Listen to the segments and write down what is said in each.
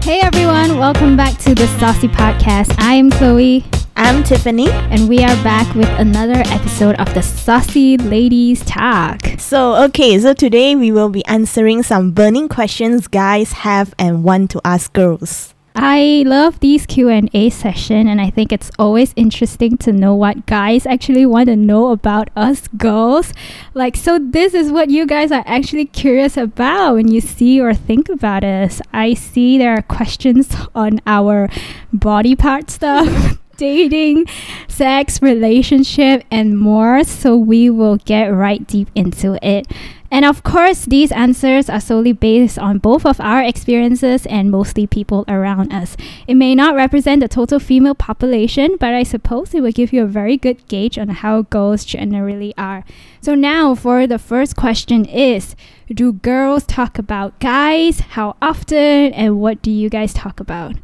Hey everyone, welcome back to the Saucy Podcast. I am Chloe. I'm Tiffany. And we are back with another episode of the Saucy Ladies Talk. So, okay, so today we will be answering some burning questions guys have and want to ask girls. I love these Q&A session and I think it's always interesting to know what guys actually want to know about us girls. Like so this is what you guys are actually curious about when you see or think about us. I see there are questions on our body part stuff. dating, sex, relationship, and more. So we will get right deep into it. And of course, these answers are solely based on both of our experiences and mostly people around us. It may not represent the total female population, but I suppose it will give you a very good gauge on how girls generally are. So now for the first question is, do girls talk about guys? How often? And what do you guys talk about?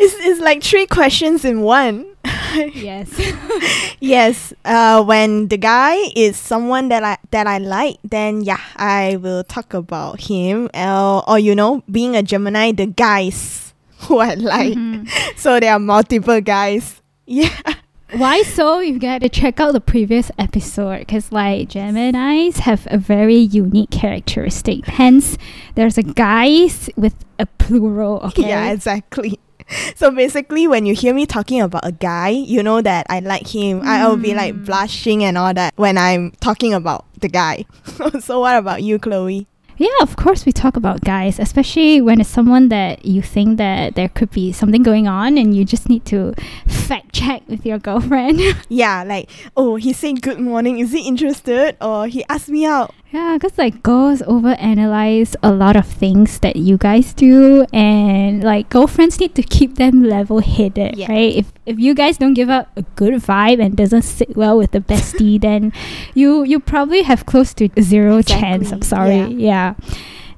It's, it's like three questions in one. yes. yes. Uh, when the guy is someone that I that I like, then yeah, I will talk about him. Uh, or you know, being a Gemini, the guys who I like. Mm-hmm. So there are multiple guys. Yeah. Why so? You got to check out the previous episode because, like, Geminis have a very unique characteristic. Hence, there's a guys with a plural. Okay. Yeah, exactly. so basically, when you hear me talking about a guy, you know that I like him. Mm. I'll be like hmm. blushing and all that when I'm talking about the guy. so, what about you, Chloe? Yeah, of course we talk about guys, especially when it's someone that you think that there could be something going on and you just need to fact check with your girlfriend. yeah, like, oh, he said good morning. Is he interested? Or he asked me out. Yeah, because like girls overanalyze a lot of things that you guys do, and like girlfriends need to keep them level headed, yeah. right? If if you guys don't give up a good vibe and doesn't sit well with the bestie, then you you probably have close to zero exactly. chance. I'm sorry, yeah. yeah.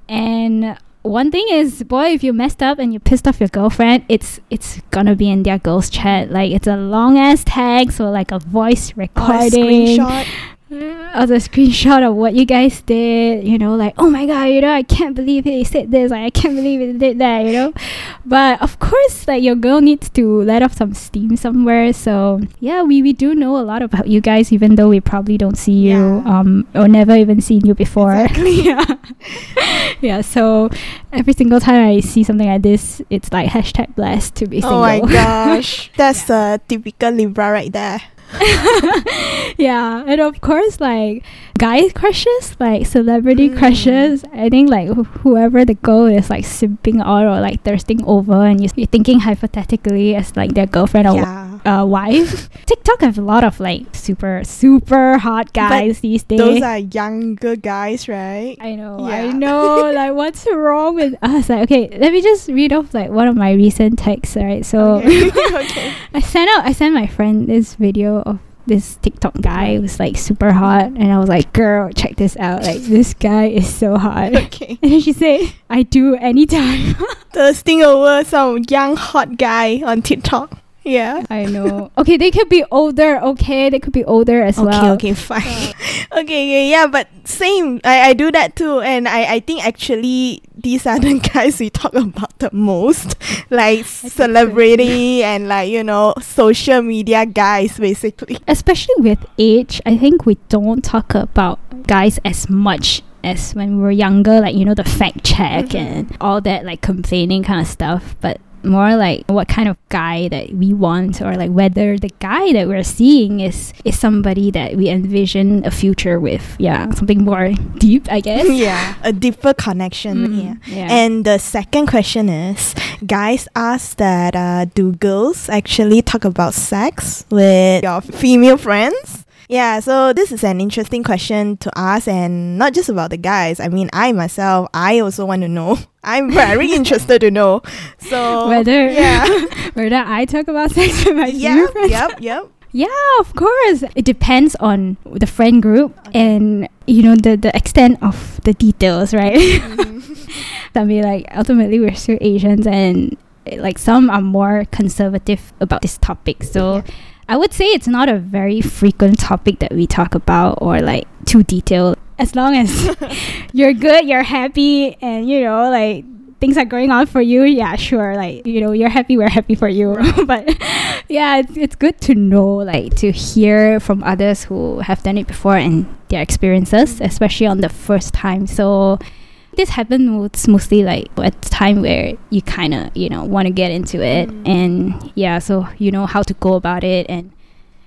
And one thing is, boy, if you messed up and you pissed off your girlfriend, it's it's gonna be in their girls chat. Like it's a long ass text or like a voice oh, recording. Or of the screenshot of what you guys did, you know, like, oh my god, you know, I can't believe he said this, like, I can't believe he did that, you know. But of course, like, your girl needs to let off some steam somewhere. So, yeah, we, we do know a lot about you guys, even though we probably don't see you yeah. um, or never even seen you before. Exactly. yeah. yeah, so every single time I see something like this, it's like hashtag blessed to be single. Oh my gosh. That's yeah. a typical Libra right there. yeah, and of course, like guy crushes, like celebrity mm. crushes. I think like wh- whoever the girl is like simping on or like thirsting over, and you're thinking hypothetically as like their girlfriend or yeah. Uh, wife. TikTok have a lot of like super super hot guys but these days. Those are younger guys, right? I know, yeah. I know. like, what's wrong with us? Like, okay, let me just read off like one of my recent texts. Right, so okay. okay. I sent out, I sent my friend this video of this TikTok guy was like super hot, and I was like, "Girl, check this out! Like this guy is so hot." Okay. And then she said, "I do anytime." Thirsting over some young hot guy on TikTok. Yeah. I know. Okay, they could be older. Okay, they could be older as okay, well. Okay, okay, fine. okay, yeah, yeah, but same. I, I do that too, and I, I think actually these are the guys we talk about the most, like celebrity so. and like you know social media guys, basically. Especially with age, I think we don't talk about guys as much as when we were younger, like you know the fact check mm-hmm. and all that like complaining kind of stuff. But more like what kind of guy that we want or like whether the guy that we're seeing is is somebody that we envision a future with. Yeah something more deep i guess. Yeah a deeper connection mm, yeah. yeah. And the second question is guys ask that uh, do girls actually talk about sex with your female friends yeah, so this is an interesting question to ask, and not just about the guys. I mean, I myself, I also want to know. I'm very interested to know. So whether yeah, whether I talk about sex with my yeah, friends. Yep, yep. Yeah, of course. It depends on the friend group okay. and you know the the extent of the details, right? Mm-hmm. I mean, like ultimately we're still Asians, and like some are more conservative about this topic, so. Yeah I would say it's not a very frequent topic that we talk about or like too detailed. As long as you're good, you're happy, and you know, like things are going on for you, yeah, sure, like you know, you're happy, we're happy for you. but yeah, it's, it's good to know, like to hear from others who have done it before and their experiences, mm. especially on the first time. So this happened mostly like at the time where you kind of you know want to get into it mm. and yeah so you know how to go about it and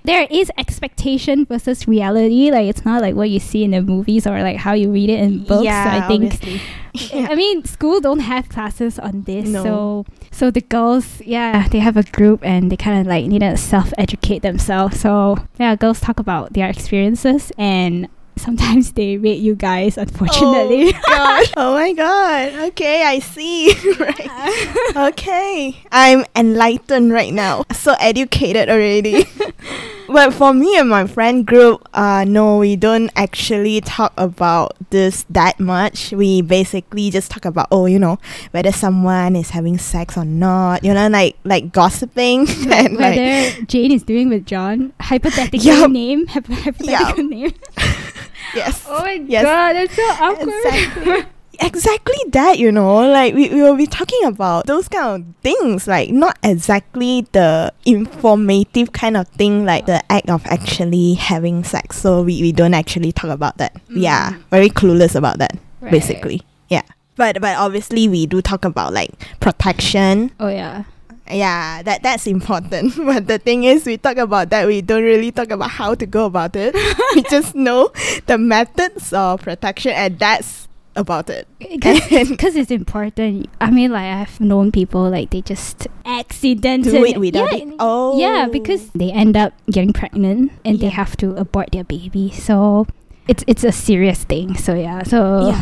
there is expectation versus reality. Like it's not like what you see in the movies or like how you read it in books. Yeah, so I think. yeah. I mean, school don't have classes on this, no. so so the girls, yeah, they have a group and they kind of like need to self educate themselves. So yeah, girls talk about their experiences and sometimes they rate you guys unfortunately. Oh, god. oh my god. Okay i see. Right. Okay. I'm enlightened right now. So educated already. But for me and my friend group uh no we don't actually talk about this that much. We basically just talk about oh you know whether someone is having sex or not. You know like like gossiping. And whether like, jane is doing with john. Hypothetical yep. name. Hypothetical yep. name. Oh my yes. god, that's so awkward. Exactly. exactly that, you know, like we, we will be talking about those kind of things, like not exactly the informative kind of thing, like the act of actually having sex. So we, we don't actually talk about that. Mm. Yeah, very clueless about that, right. basically. Yeah. But but obviously we do talk about like protection. Oh yeah yeah that that's important. But the thing is we talk about that. We don't really talk about how to go about it. We just know the methods of protection and that's about it. Because it's important. I mean like i've known people like they just accidentally do it without yeah, it. oh. yeah because they end up getting pregnant and yeah. they have to abort their baby. So it's it's a serious thing. So yeah, so yeah.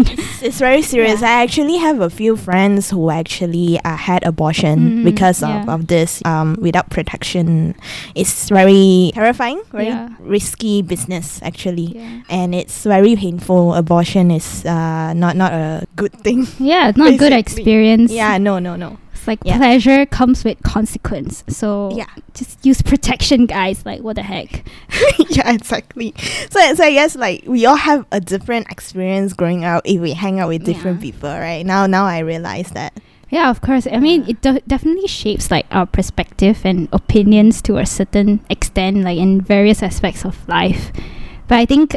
it's, it's, very serious. Yeah. I actually have a few friends who actually uh, had abortion mm-hmm. because of, yeah. of this um, without protection. It's very terrifying, very risky business actually, and it's very painful. Abortion is uh, not not a good thing. Yeah, it's not a good experience. Yeah, no, no, no like yeah. pleasure comes with consequence. So yeah, just use protection, guys. Like what the heck? yeah, exactly. So so I guess like we all have a different experience growing up if we hang out with different yeah. people, right? Now now I realize that. Yeah, of course. I mean, it de- definitely shapes like our perspective and opinions to a certain extent, like in various aspects of life. But I think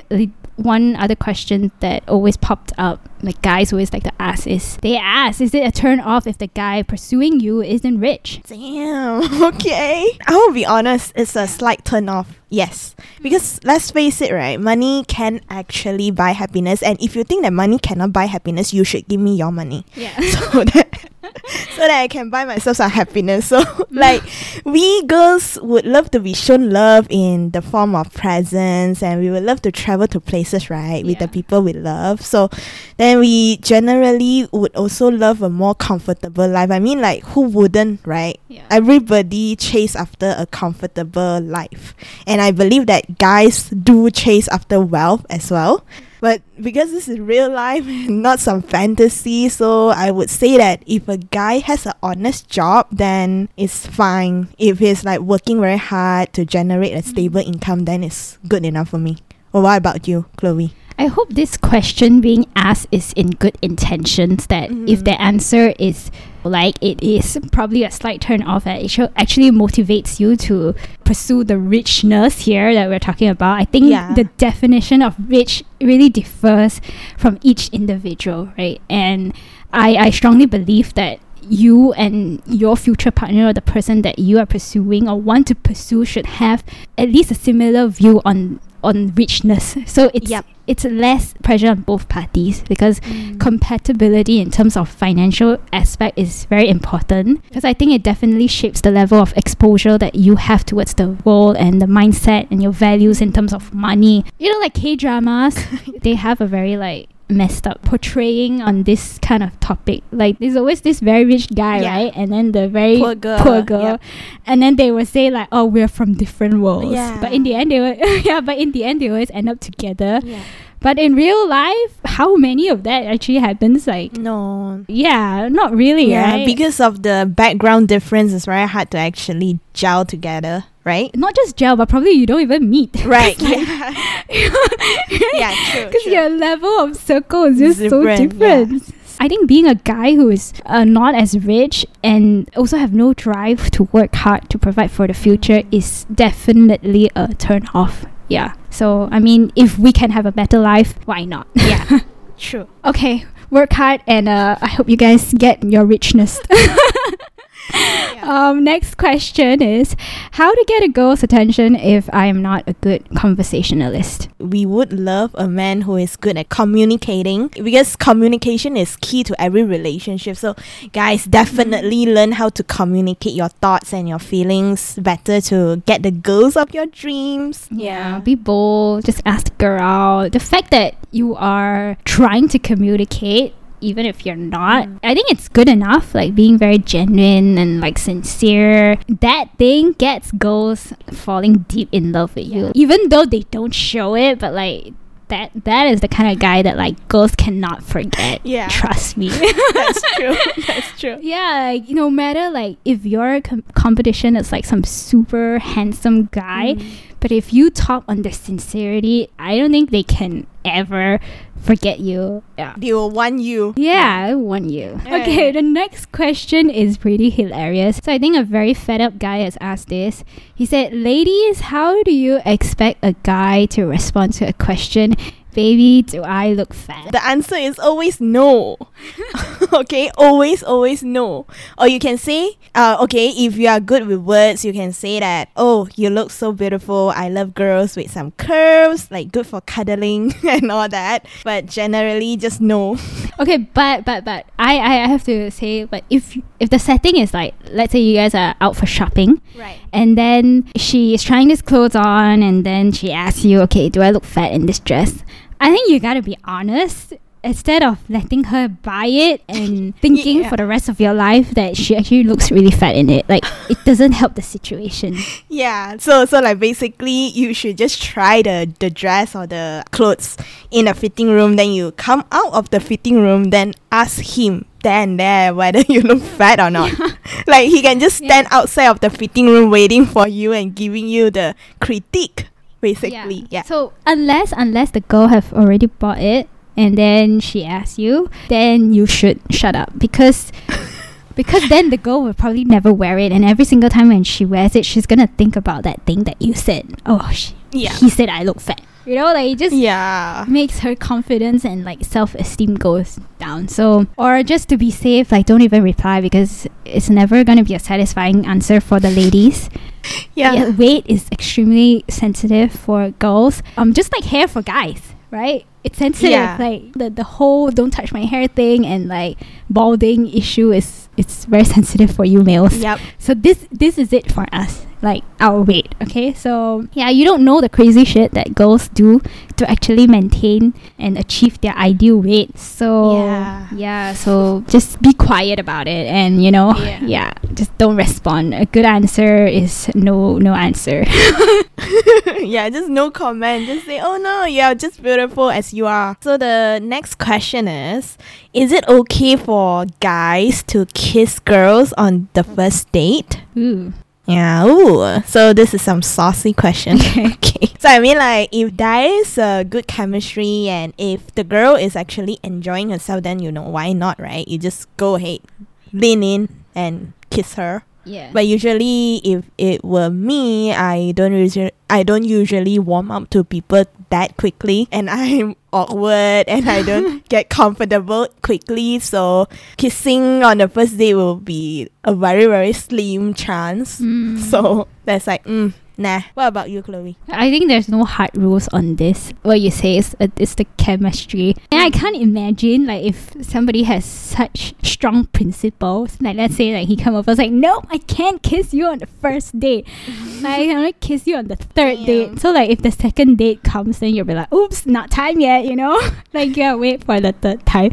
one other question that always popped up, like guys always like to ask, is they ask, is it a turn off if the guy pursuing you isn't rich? Damn, okay. I will be honest, it's a slight turn off. Yes. Because let's face it, right? Money can actually buy happiness. And if you think that money cannot buy happiness, you should give me your money. Yeah. So that so that I can buy myself some happiness. So like we girls would love to be shown love in the form of presents and we would love to travel to places, right? With yeah. the people we love. So then we generally would also love a more comfortable life. I mean like who wouldn't, right? Yeah. Everybody chase after a comfortable life. And I believe that guys do chase after wealth as well. But because this is real life and not some fantasy, so I would say that if a guy has an honest job, then it's fine. If he's like working very hard to generate a mm-hmm. stable income, then it's good enough for me. Well, what about you, Chloe? I hope this question being asked is in good intentions. That mm-hmm. if the answer is like it is probably a slight turn off, that it actually motivates you to pursue the richness here that we're talking about. I think yeah. the definition of rich really differs from each individual, right? And I, I strongly believe that you and your future partner or the person that you are pursuing or want to pursue should have at least a similar view on on richness. So it's yep. it's less pressure on both parties because mm. compatibility in terms of financial aspect is very important because I think it definitely shapes the level of exposure that you have towards the world and the mindset and your values in terms of money. You know, like K dramas, they have a very like messed up portraying on this kind of topic. Like there's always this very rich guy, yeah. right? And then the very poor girl. Poor girl. Yeah. And then they will say like, Oh, we're from different worlds. Yeah. But in the end they will yeah, but in the end they always end up together. Yeah. But in real life, how many of that actually happens? Like no, yeah, not really. Yeah, right? because of the background difference, it's very hard to actually gel together right? Not just gel, but probably you don't even meet. Right. yeah. yeah, true. Because your level of circle is just different, so different. Yeah. I think being a guy who is uh, not as rich and also have no drive to work hard to provide for the future is definitely a turn off. Yeah. So, I mean, if we can have a better life, why not? Yeah. True. Okay, work hard and uh, I hope you guys get your richness. Um, next question is how to get a girl's attention if I am not a good conversationalist. We would love a man who is good at communicating because communication is key to every relationship. So, guys, definitely mm-hmm. learn how to communicate your thoughts and your feelings better to get the girls of your dreams. Yeah, be bold. Just ask the girl out. The fact that you are trying to communicate even if you're not. Mm. I think it's good enough, like being very genuine and like sincere. That thing gets girls falling deep in love with you, even though they don't show it. But like that that is the kind of guy that like girls cannot forget. Yeah, trust me. That's true. That's true. Yeah, like, no matter like if your com- competition is like some super handsome guy, mm. But if you talk on the sincerity, I don't think they can ever forget you. Yeah. They will want you. Yeah, I want you. Yeah. Okay, the next question is pretty hilarious. So I think a very fed up guy has asked this. He said, Ladies, how do you expect a guy to respond to a question baby, do I look fat? The answer is always no. okay, always, always no. Or you can say, uh, okay, if you are good with words, you can say that, oh, you look so beautiful. I love girls with some curves, like good for cuddling and all that. But generally, just no. Okay, but but but I I have to say, but if if the setting is like, let's say you guys are out for shopping, right, and then she is trying this clothes on, and then she asks you, okay, do I look fat in this dress? I think you gotta be honest instead of letting her buy it and thinking yeah. for the rest of your life that she actually looks really fat in it. Like it doesn't help the situation. Yeah so so like basically you should just try the the dress or the clothes in a fitting room then you come out of the fitting room then ask him then there whether you look fat or not. Like he can just stand yeah. outside of the fitting room waiting for you and giving you the critique basically. Yeah. yeah. So unless unless the girl have already bought it and then she asks you, then you should shut up because because then the girl will probably never wear it and every single time when she wears it she's gonna think about that thing that you said. Oh she, yeah. he said I look fat. You know, like it just yeah makes her confidence and like self esteem goes down. So or just to be safe, like don't even reply because it's never gonna be a satisfying answer for the ladies. Yeah. yeah weight is extremely sensitive for girls. Um just like hair for guys, right? It's sensitive. Yeah. Like the the whole don't touch my hair thing and like balding issue is it's very sensitive for you males. Yep. So this this is it for us like our weight. Okay, so yeah, you don't know the crazy shit that girls do to actually maintain and achieve their ideal weight. So yeah, yeah so just be quiet about it, and you know, yeah, yeah just don't respond. A good answer is no, no answer. yeah, just no comment. Just say, oh no, you're just beautiful as you are. So the next question is, is it okay for guys to kiss girls on the first date? Ooh. Yeah. Ooh. So this is some saucy question. okay. So I mean, like, if there is a good chemistry and if the girl is actually enjoying herself, then you know why not, right? You just go ahead, lean in and kiss her. Yeah. But usually, if it were me, I don't usually I don't usually warm up to people that quickly, and I'm awkward and I don't get comfortable quickly. So kissing on the first date will be a very very slim chance. Mm. So that's like mm, Nah. What about you, Chloe? I think there's no hard rules on this. What you say is uh, it's the chemistry, and I can't imagine like if somebody has such strong principles. Like let's say like he come over, like no, I can't kiss you on the first date. like I can only kiss you on the third Damn. date. So like if the second date comes, then you'll be like, oops, not time yet. You know, like yeah, wait for the third time,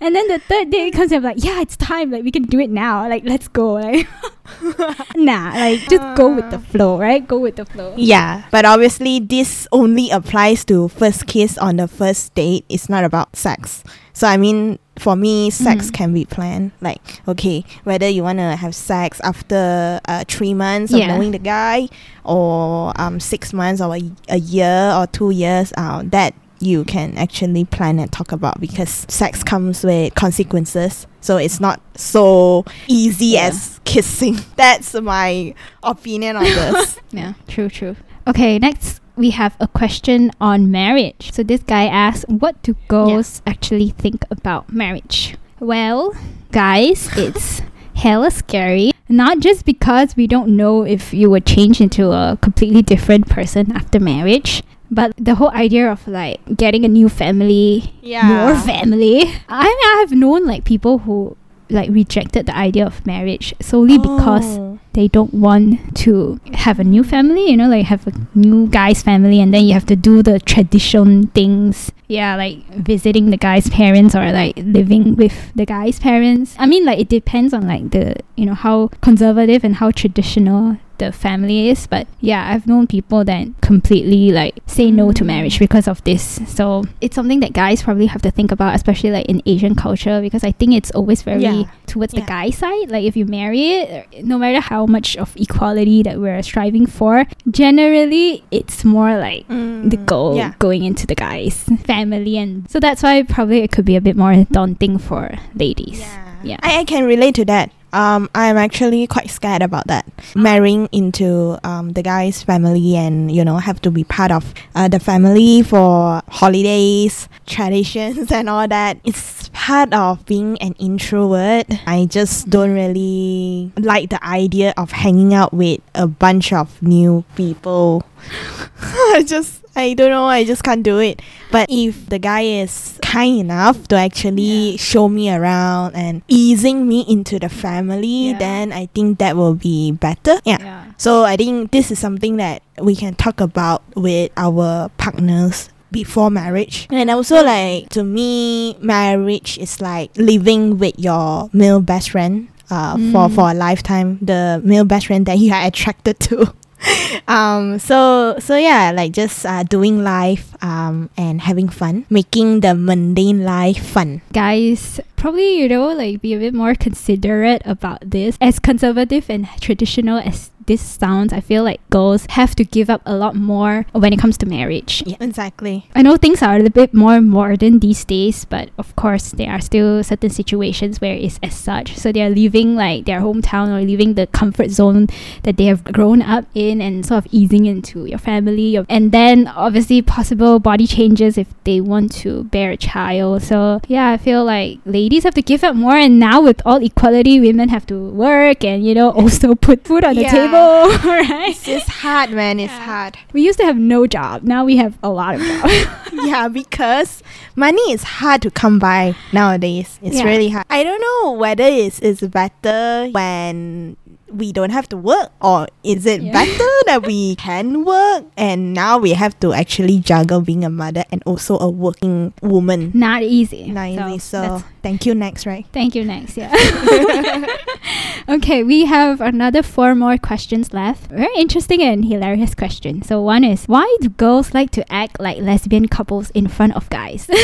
and then the third date comes, and like yeah, it's time. Like we can do it now. Like let's go. Like. nah, like just uh, go with the flow, right? Go with the flow. Yeah, but obviously this only applies to first kiss on the first date. It's not about sex. So I mean, for me, sex mm. can be planned. Like, okay, whether you want to have sex after uh, three months of yeah. knowing the guy, or um six months or a, a year or two years, uh, that you can actually plan and talk about because sex comes with consequences. So it's not so easy Yeah. as kissing. That's my opinion on this. Yeah, true, true. Okay, next we have a question on marriage. So this guy asks, what do girls actually think about marriage? Well, guys, it's hella scary. Not just because we don't know if you would change into a completely different person after marriage, but the whole idea of like getting a new family, yeah. more family. I mean, I have known like people who like rejected the idea of marriage solely oh. because Oh. they don't want to have a new family, you know, like have a new guy's family and then you have to do the tradition things. Yeah, like visiting the guy's parents or like living with the guy's parents. I mean like it depends on like the you know how conservative and how traditional the family is. But yeah, I've known people that completely like say no to Mm. marriage because of this. So it's something that guys probably have to think about, especially like in Asian culture, because I think it's always very Yeah. towards the guy side. Like if you marry it, no matter how much of equality that we're striving for, generally it's more like the Mm, goal Yeah. going into the guy's family, and so that's why probably it could be a bit more daunting for ladies. Yeah. I, I can relate to that. Um, I'm actually quite scared about that. Marrying into um, the guy's family and, you know, have to be part of uh, the family for holidays, traditions, and all that. It's part of being an introvert. I just don't really like the idea of hanging out with a bunch of new people. I just, I don't know, I just can't do it. But if the guy is kind enough to actually Yeah. show me around and easing me into the family, Yeah. then I think that will be better. Yeah. Yeah. So I think this is something that we can talk about with our partners before marriage. And also like to me marriage is like living with your male best friend uh for Mm. for a lifetime, the male best friend that you are attracted to. um so so yeah like just uh, doing life um and having fun making the mundane life fun. Guys probably you know like be a bit more considerate about this as conservative and traditional as this sounds i feel like girls have to give up a lot more when it comes to marriage yeah exactly I know things are a little bit more modern these days, but of course there are still certain situations where it's as such. So they are leaving like their hometown or leaving the comfort zone that they have grown up in and sort of easing into your family. your- And then obviously possible body changes if they want to bear a child. So yeah, I feel like ladies have to give up more and now with all equality, women have to work and you know also put food on the table, right? it's, hard man it's Yeah. hard We used to have no job. Now we have a lot of jobs. yeah, because money is hard to come by nowadays. It's Yeah. really hard. I don't know whether it's, it's better when we don't have to work or is it Yeah. better that we can work and now we have to actually juggle being a mother and also a working woman. Not easy. Not easy. So, that's- thank you next, right? thank you. Next, yeah. okay, we have another four more questions left. Very interesting and hilarious question. So one is, why do girls like to act like lesbian couples in front of guys?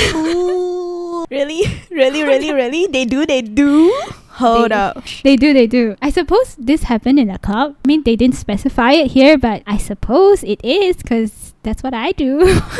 Really? Really, really, really? They do, they do? Hold They- up. they do, they do. I suppose this happened in a club. I mean, they didn't specify it here, but I suppose it is because that's what I do.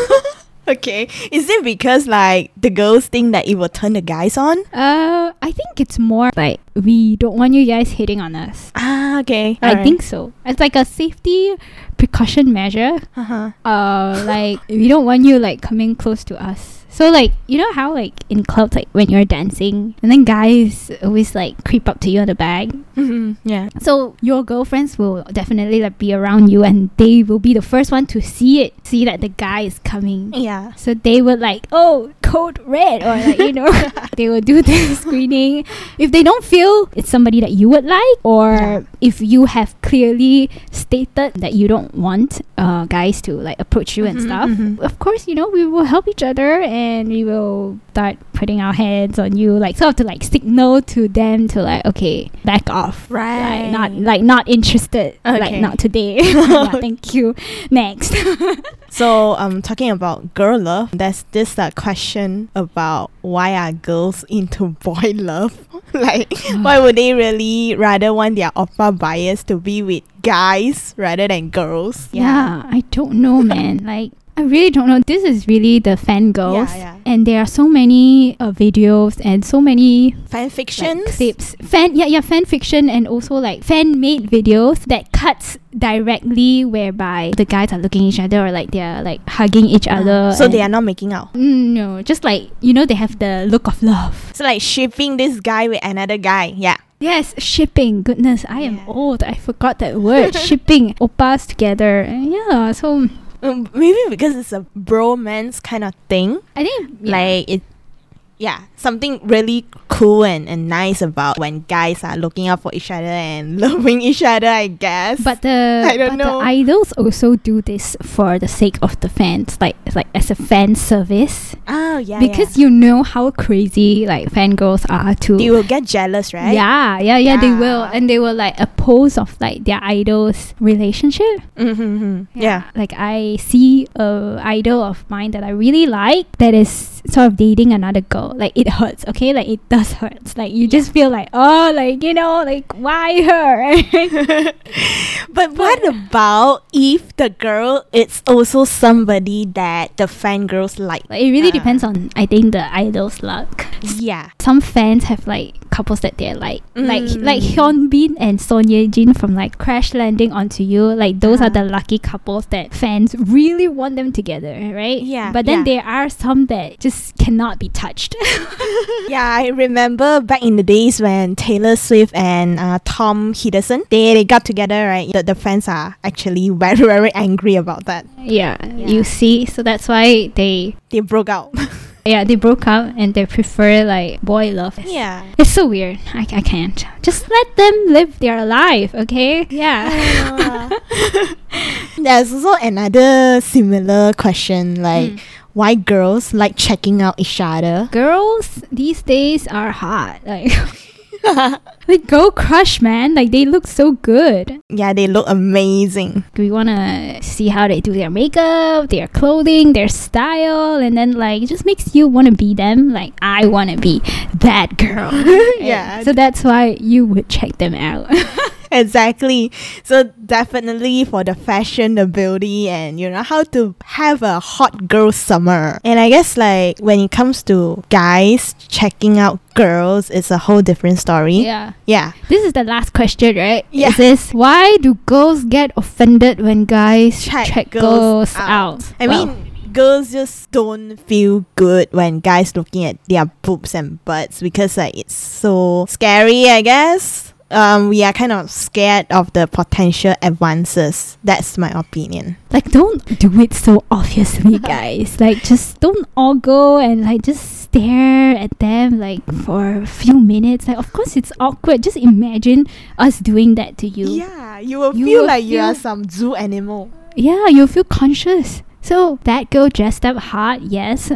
Okay. Is it because like the girls think that it will turn the guys on? uh, I think it's more like we don't want you guys hitting on us. Ah, okay. I think so. It's like a safety precaution measure. Uh-huh. uh like we don't want you like coming close to us so like you know how like in clubs like when you're dancing and then guys always like creep up to you on the back Mm-hmm. Yeah. so your girlfriends will definitely like be around you and they will be the first one to see it see that the guy is coming Yeah. so they would like oh code red or like you know they will do the screening if they don't feel it's somebody that you would like or Yeah. if you have clearly stated that you don't want uh, guys to like approach you and Mhm, stuff mhm. of course you know we will help each other and we will start putting our hands on you like sort of to like signal to them to like okay back off Right. like not like not interested like not today yeah, thank you next So, um, talking about girl love, there's this uh, question about why are girls into boy love? like, hmm. why would they really rather want their oppa bias to be with guys rather than girls? Yeah, I don't know, man. like, I really don't know. This is really the fangirls. Yeah, yeah. And there are so many uh, videos and so many Fan like, fictions. clips. Fan yeah, yeah, fan fiction and also like fan made videos that cuts directly whereby the guys are looking at each other or like they're like hugging each other. Uh, so they are not making out. Mm, no, just like you know they have the look of love. So like shipping this guy with another guy. Yeah. Yes, shipping. Goodness, I am Yeah. old. I forgot that word. shipping oppas together. Yeah, so maybe because it's a bromance kind of thing. I think yeah. Like it yeah, something really cool and, and nice about when guys are looking out for each other and loving each other, I guess. But the I don't but know. the idols also do this for the sake of the fans, like like as a fan service. oh yeah, because you know how crazy like fangirls are too. They will get jealous, right? Yeah, yeah, yeah, they will, and they will like oppose of like their idols' relationship. Mm-hmm. Yeah. like I see a idol of mine that I really like that is sort of dating another girl. Like it hurts, okay? Like it does hurt. Like you just feel like oh, like you know, like why her? But what about if the girl is also somebody that the fangirls like? Like, it really Ah. depends on I think the idol's luck. Yeah. Some fans have like couples that they're like like like Mm. Hyun Bin and Son Ye Jin from like Crash Landing onto You. Like those are Uh-huh. the lucky couples that fans really want them together, right? Yeah, But then yeah. there are some that just cannot be touched. Yeah, I remember back in the days when Taylor Swift and uh, Tom Hiddleston they, they got together, right? The, the fans are actually very very angry about that. yeah, Yeah. you see. So that's why they They broke out. yeah they broke up and they prefer like boy love. yeah. It's so weird. I, I can't. Just let them live their life, okay? Yeah. There's also another similar question like Mm. Why girls like checking out each other. Girls these days are hot. Like like girl crush man. Like they look so good. yeah, they look amazing. We wanna see how they do their makeup, their clothing, their style, and then like it just makes you wanna be them. Like I wanna be that girl. Yeah. So that's why you would check them out. Exactly. So definitely for the fashion, the beauty, and you know how to have a hot girl summer. And I guess like when it comes to guys checking out girls, it's a whole different story. yeah. Yeah. This is the last question, right? Yeah. Why do girls get offended when guys Check check, girls girls, out? I Well, mean, girls just don't feel good when guys looking at their boobs and butts because like it's so scary. I guess. Um, we are kind of scared of the potential advances. That's my opinion. like don't do it so obviously, guys. like just don't all go and like just stare at them like for a few minutes. Like of course it's awkward. Just imagine us doing that to you. Yeah, you will You feel will like you are some zoo animal. yeah, you'll feel conscious. So that girl dressed up hot, yes,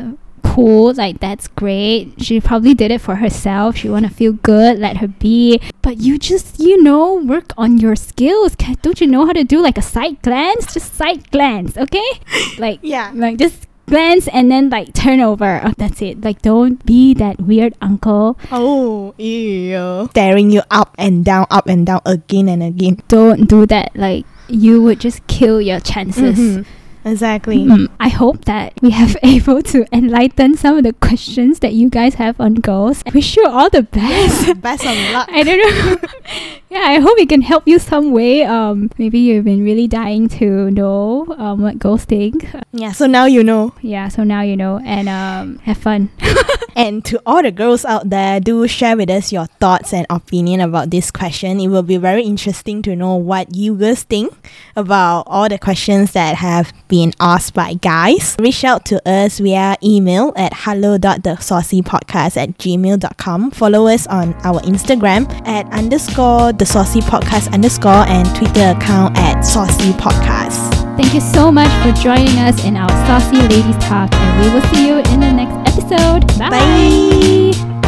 cool, like that's great. She probably did it for herself. She wanna feel good, let her be. But you just, you know, work on your skills. Don't you know how to do like a side glance? Just side glance, okay? Like Yeah. like just glance and then like turn over. Oh, that's it. Like don't be that weird uncle. Oh, ew. Staring you up and down, up and down again and again. Don't do that. Like you would just kill your chances. Mhm. Exactly. Mm, I hope that we have able to enlighten some of the questions that you guys have on girls. I wish you all the best. Best of luck. I don't know. yeah, I hope it can help you some way. Um, maybe you've been really dying to know um what girls think. Yeah, so now you know. Yeah, so now you know, and um, have fun. And to all the girls out there, do share with us your thoughts and opinion about this question. It will be very interesting to know what you guys think about all the questions that have been asked by guys. Reach out to us via email at hello.thesaucypodcast at gmail.com. Follow us on our Instagram at underscore the saucy podcast underscore and Twitter account at saucy podcast. Thank you so much for joining us in our Saucy Ladies Talk, and we will see you in the next episode. Bye.